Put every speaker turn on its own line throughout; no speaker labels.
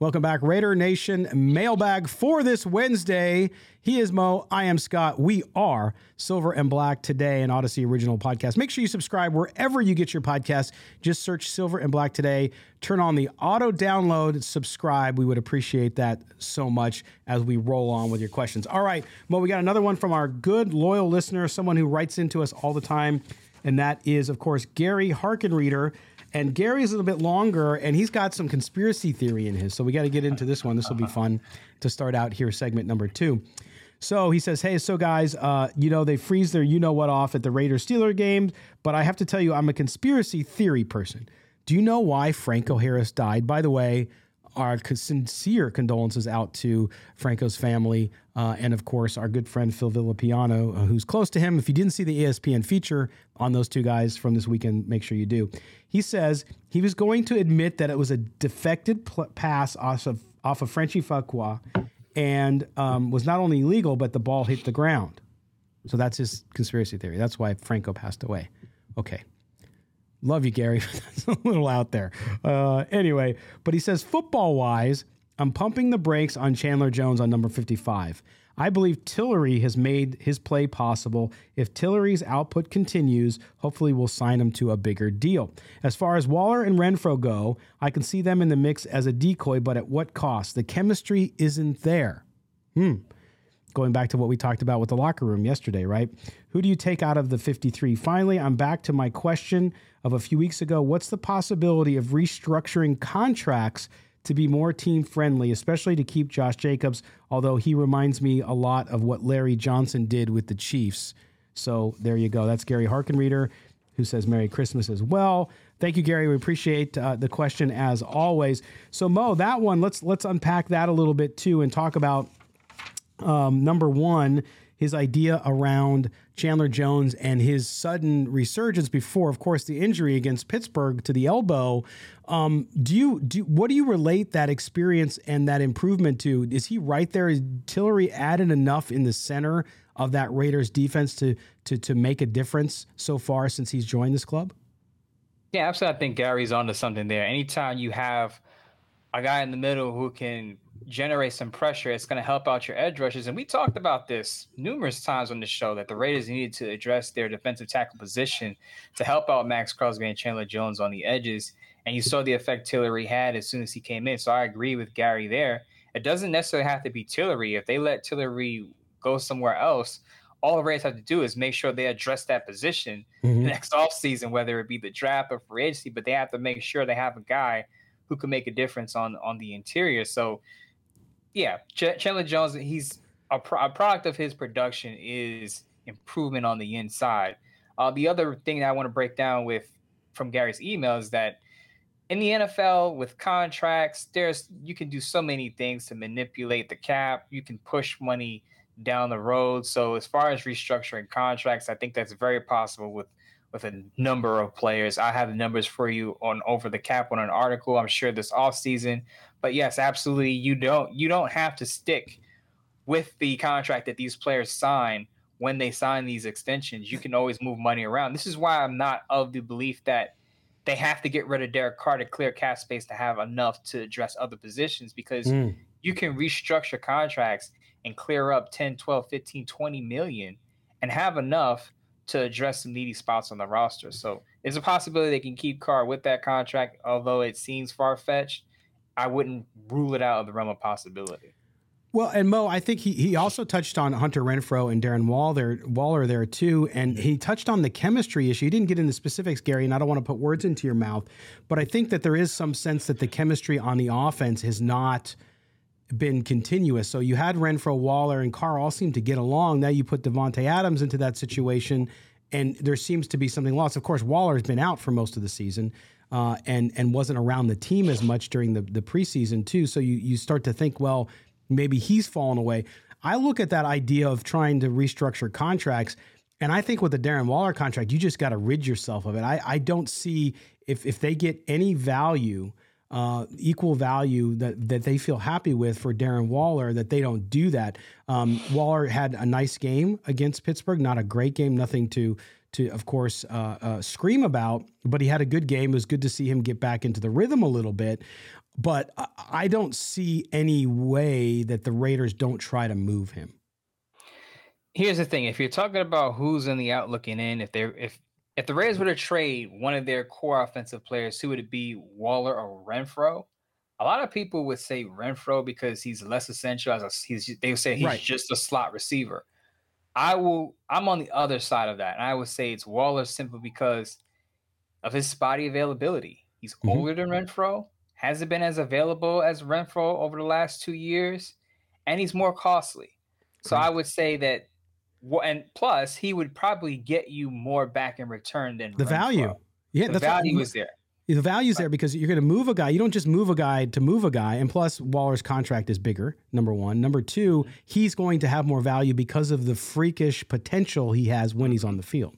Welcome back, Raider Nation mailbag for this Wednesday. He is Mo. I am Scott. We are Silver and Black today, an Audacy original podcast. Make sure you subscribe wherever you get your podcast. Just search Silver and Black today. Turn on the auto download, subscribe. We would appreciate that so much as we roll on with your questions. All right, Mo, we got another one from our good, loyal listener, someone who writes into us all the time. And that is, of course, Gary Harkin, Harkenreader. And Gary's a little bit longer, and he's got some conspiracy theory in his. So we got to get into this one. This will be fun to start out here, segment number two. So he says, Hey, so guys, uh, you know, they freeze their you know what off at the Raiders Steeler game, but I have to tell you, I'm a conspiracy theory person. Do you know why Franco Harris died? By the way, our sincere condolences out to Franco's family, uh, and of course our good friend Phil Villapiano, uh, who's close to him. If you didn't see the ESPN feature on those two guys from this weekend, make sure you do. He says he was going to admit that it was a defected pl- pass off of off of Frenchy Fuqua, and um, was not only illegal, but the ball hit the ground. So that's his conspiracy theory. That's why Franco passed away. Okay. Love you, Gary. That's a little out there. Uh, anyway, but he says football wise, I'm pumping the brakes on Chandler Jones on number 55. I believe Tillery has made his play possible. If Tillery's output continues, hopefully we'll sign him to a bigger deal. As far as Waller and Renfrow go, I can see them in the mix as a decoy, but at what cost? The chemistry isn't there. Hmm going back to what we talked about with the locker room yesterday, right? Who do you take out of the 53? Finally, I'm back to my question of a few weeks ago. What's the possibility of restructuring contracts to be more team friendly, especially to keep Josh Jacobs, although he reminds me a lot of what Larry Johnson did with the Chiefs. So there you go. That's Gary Harkenreader, who says Merry Christmas as well. Thank you, Gary. We appreciate uh, the question as always. So Mo, that one, let's let's unpack that a little bit too and talk about um, number one, his idea around Chandler Jones and his sudden resurgence before, of course, the injury against Pittsburgh to the elbow. Um, do you do what do you relate that experience and that improvement to? Is he right there? Is Tillery added enough in the center of that Raiders defense to to to make a difference so far since he's joined this club?
Yeah, absolutely. I think Gary's onto something there. Anytime you have a guy in the middle who can generate some pressure, it's going to help out your edge rushers. And we talked about this numerous times on the show that the Raiders needed to address their defensive tackle position to help out Maxx Crosby and Chandler Jones on the edges. And you saw the effect Tillery had as soon as he came in. So I agree with Gary there. It doesn't necessarily have to be Tillery. If they let Tillery go somewhere else, all the Raiders have to do is make sure they address that position mm-hmm. next offseason, whether it be the draft or free agency, but they have to make sure they have a guy who can make a difference on on the interior. So, yeah, Ch- Chandler Jones, he's a, pro- a, product of his production is improvement on the inside. Uh, the other thing that I want to break down with from Gary's email is that in the NFL with contracts, there's you can do so many things to manipulate the cap. You can push money down the road. So as far as restructuring contracts, I think that's very possible with with a number of players. I have the numbers for you on over the cap on an article. I'm sure this off season. But yes, absolutely, you don't you don't have to stick with the contract that these players sign when they sign these extensions. You can always move money around. This is why I'm not of the belief that they have to get rid of Derek Carr to clear cap space to have enough to address other positions because mm. you can restructure contracts and clear up 10, 12, 15, 20 million and have enough to address some needy spots on the roster. So it's a possibility they can keep Carr with that contract, although it seems far fetched. I wouldn't rule it out of the realm of possibility.
Well, and Mo, I think he, he also touched on Hunter Renfrow and Darren Waller, Waller there too, and he touched on the chemistry issue. He didn't get into specifics, Gary, and I don't want to put words into your mouth, but I think that there is some sense that the chemistry on the offense has not been continuous. So you had Renfrow, Waller, and Carr all seem to get along. Now you put Davante Adams into that situation, and there seems to be something lost. Of course, Waller's been out for most of the season. Uh, and and wasn't around the team as much during the, the preseason too. So you you start to think, well, maybe he's fallen away. I look at that idea of trying to restructure contracts, and I think with the Darren Waller contract, you just got to rid yourself of it. I, I don't see if if they get any value, uh, equal value that that they feel happy with for Darren Waller, that they don't do that. Um, Waller had a nice game against Pittsburgh, not a great game, nothing to to, of course, uh, uh, scream about, but he had a good game. It was good to see him get back into the rhythm a little bit but I don't see any way that the Raiders don't try to move him.
Here's the thing: if you're talking about who's in the out looking in, if they're if if the Raiders were to trade one of their core offensive players, who would it be, Waller or Renfrow? A lot of people would say Renfrow because he's less essential as a he's they would say he's right. just a slot receiver. I will I'm on the other side of that, and I would say it's Waller simply because of his spotty availability. He's mm-hmm. older than Renfrow, hasn't been as available as Renfrow over the last two years, and he's more costly. So I would say that, and plus he would probably get you more back in return than
the
Renfrow.
value. Yeah,
the value is there.
The value's there because you're going to move a guy. You don't just move a guy to move a guy. And plus, Waller's contract is bigger, number one. Number two, mm-hmm. he's going to have more value because of the freakish potential he has when he's on the field.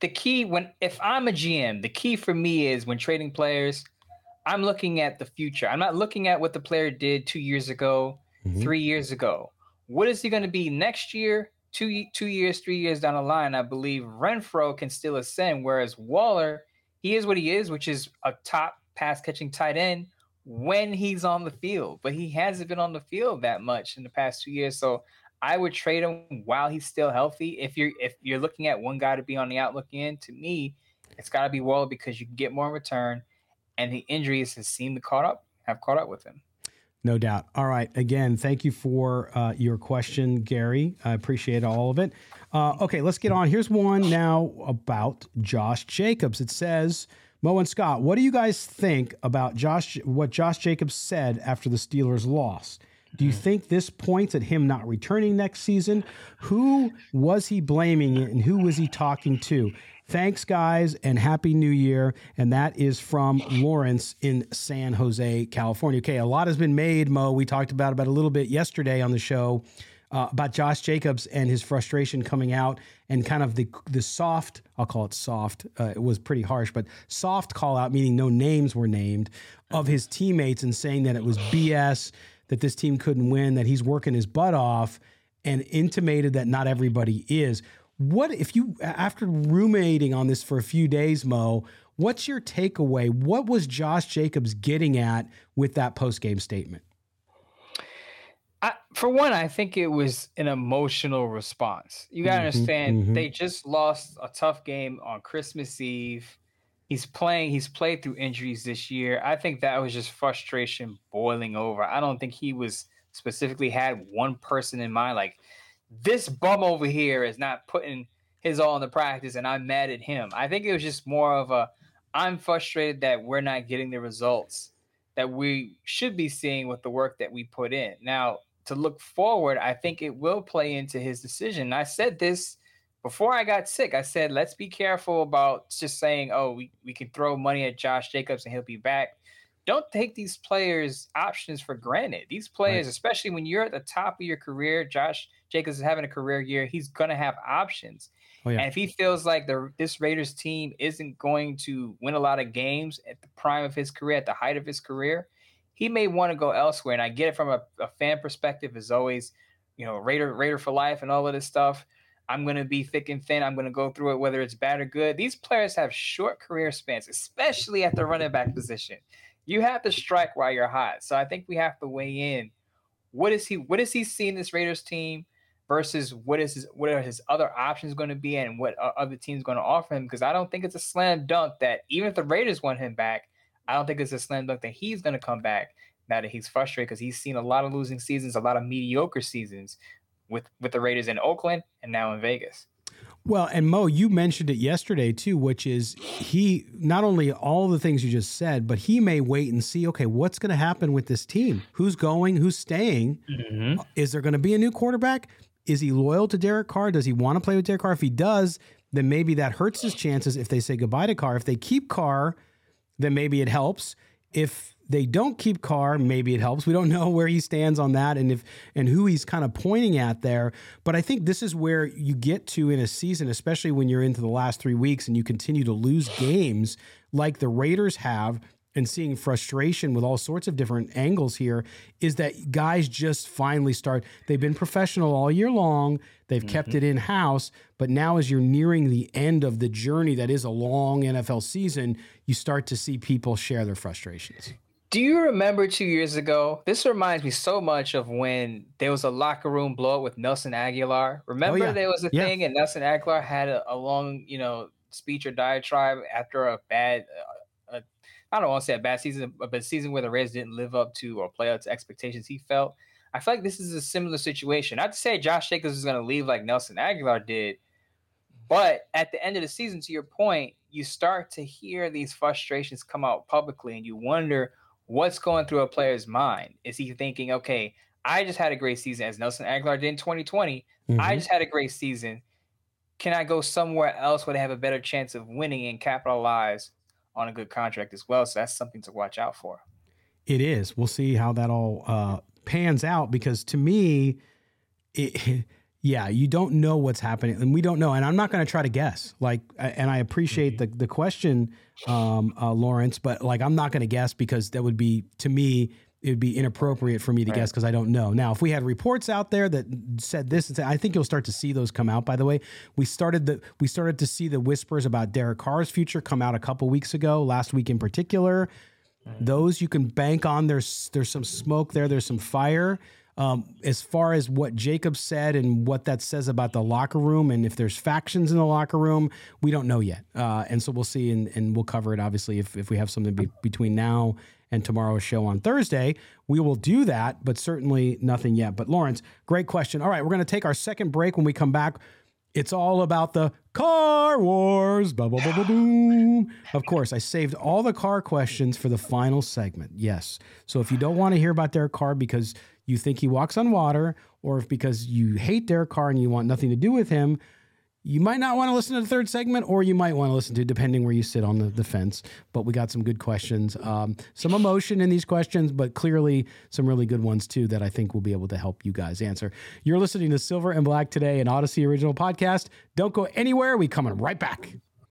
the key when if I'm a GM, the key for me is when trading players, I'm looking at the future. I'm not looking at what the player did two years ago, mm-hmm. three years ago. What is he going to be next year? Two two years, three years down the line, I believe Renfrow can still ascend. Whereas Waller, he is what he is, which is a top pass catching tight end when he's on the field, but he hasn't been on the field that much in the past two years. So I would trade him while he's still healthy. If you're if you're looking at one guy to be on the outlook in, to me, it's got to be Waller because you can get more in return, and the injuries have seemed to caught up have caught up with him.
No doubt. All right. Again, thank you for uh, your question, Gary. I appreciate all of it. Uh, okay, let's get on. Here's one now about Josh Jacobs. It says, Mo and Scott, what do you guys think about Josh? What Josh Jacobs said after the Steelers lost? Do you think this points at him not returning next season? Who was he blaming and who was he talking to? Thanks, guys, and Happy New Year. And that is from Lawrence in San Jose, California. Okay, a lot has been made, Mo. We talked about about a little bit yesterday on the show uh, about Josh Jacobs and his frustration coming out and kind of the the soft, I'll call it soft. Uh, it was pretty harsh, but soft call out, meaning no names were named of his teammates and saying that it was BS, that this team couldn't win, that he's working his butt off, and intimated that not everybody is. What if you, after ruminating on this for a few days, Mo, what's your takeaway? What was Josh Jacobs getting at with that post game statement?
I, for one, I think it was an emotional response. You got to mm-hmm, understand, mm-hmm. they just lost a tough game on Christmas Eve. He's playing, he's played through injuries this year. I think that was just frustration boiling over. I don't think he was specifically had one person in mind. Like, this bum over here is not putting his all in the practice and I'm mad at him. I think it was just more of a I'm frustrated that we're not getting the results that we should be seeing with the work that we put in. Now, to look forward, I think it will play into his decision. I said this before I got sick. I said, let's be careful about just saying, oh, we, we can throw money at Josh Jacobs and he'll be back. Don't take these players' options for granted. These players, right. especially when you're at the top of your career, Josh Jacobs is having a career year, he's going to have options. Oh, yeah. And if he feels like the this Raiders team isn't going to win a lot of games at the prime of his career, at the height of his career, he may want to go elsewhere. And I get it from a, a fan perspective, is always, you know, Raider Raider for life and all of this stuff. I'm going to be thick and thin. I'm going to go through it, whether it's bad or good. These players have short career spans, especially at the running back position. You have to strike while you're hot. So I think we have to weigh in. What is he? What is he seeing this Raiders team? versus what is his what are his other options going to be and what other teams going to offer him because I don't think it's a slam dunk that even if the Raiders want him back, I don't think it's a slam dunk that he's going to come back now that he's frustrated because he's seen a lot of losing seasons, a lot of mediocre seasons with with the Raiders in Oakland and now in Vegas.
Well, and Mo, you mentioned it yesterday too, which is he not only all the things you just said, but he may wait and see, okay, what's going to happen with this team? Who's going? Who's staying? Mm-hmm. Is there going to be a new quarterback? Is he loyal to Derek Carr? Does he want to play with Derek Carr? If he does, then maybe that hurts his chances if they say goodbye to Carr. If they keep Carr, then maybe it helps. If they don't keep Carr, maybe it helps. We don't know where he stands on that and if and who he's kind of pointing at there. But I think this is where you get to in a season, especially when you're into the last three weeks and you continue to lose games like the Raiders have and seeing frustration with all sorts of different angles here is that guys just finally start they've been professional all year long they've mm-hmm. kept it in house but now as you're nearing the end of the journey that is a long NFL season you start to see people share their frustrations
do you remember two years ago? This reminds me so much of when there was a locker room blowout with Nelson Agholor. Oh, remember, oh, yeah. there was a yeah. thing, and Nelson Agholor had a, a, long, you know, speech or diatribe after a bad, uh, uh, I don't want to say a bad season, but a season where the Reds didn't live up to or play up to expectations he felt. I feel like this is a similar situation. Not to say Josh Jacobs is going to leave like Nelson Agholor did, but at the end of the season, to your point, you start to hear these frustrations come out publicly, and you wonder what's going through a player's mind. Is he thinking, okay, I just had a great season as Nelson Agholor did in 2020. Mm-hmm. I just had a great season. Can I go somewhere else where they have a better chance of winning and capitalize on a good contract as well. So that's something to watch out for.
It is. We'll see how that all uh, pans out because to me, it, yeah, you don't know what's happening, and we don't know. And I'm not going to try to guess. Like, and I appreciate mm-hmm. the the question, um, uh, Lawrence, but like, I'm not going to guess because that would be to me it would be inappropriate for me to right. guess because I don't know. Now, if we had reports out there that said this, and I think you'll start to see those come out. By the way, we started the we started to see the whispers about Derek Carr's future come out a couple weeks ago, last week in particular. Mm-hmm. Those you can bank on. There's there's some smoke there. There's some fire. Um, as far as what Jacob said and what that says about the locker room, and if there's factions in the locker room, we don't know yet. Uh, and so we'll see, and, and we'll cover it obviously if, if we have something be- between now and tomorrow's show on Thursday. We will do that, but certainly nothing yet. But Lawrence, great question. All right, we're going to take our second break when we come back. It's all about the Carr wars. boom. Of course, I saved all the Carr questions for the final segment. Yes. So if you don't want to hear about their car because you think he walks on water, or if because you hate Derek Carr and you want nothing to do with him, you might not want to listen to the third segment, or you might want to listen to, depending where you sit on the, the fence. But we got some good questions, um, some emotion in these questions, but clearly some really good ones too that I think will be able to help you guys answer. You're listening to Silver and Black today, an Audacy original podcast. Don't go anywhere. We coming right back.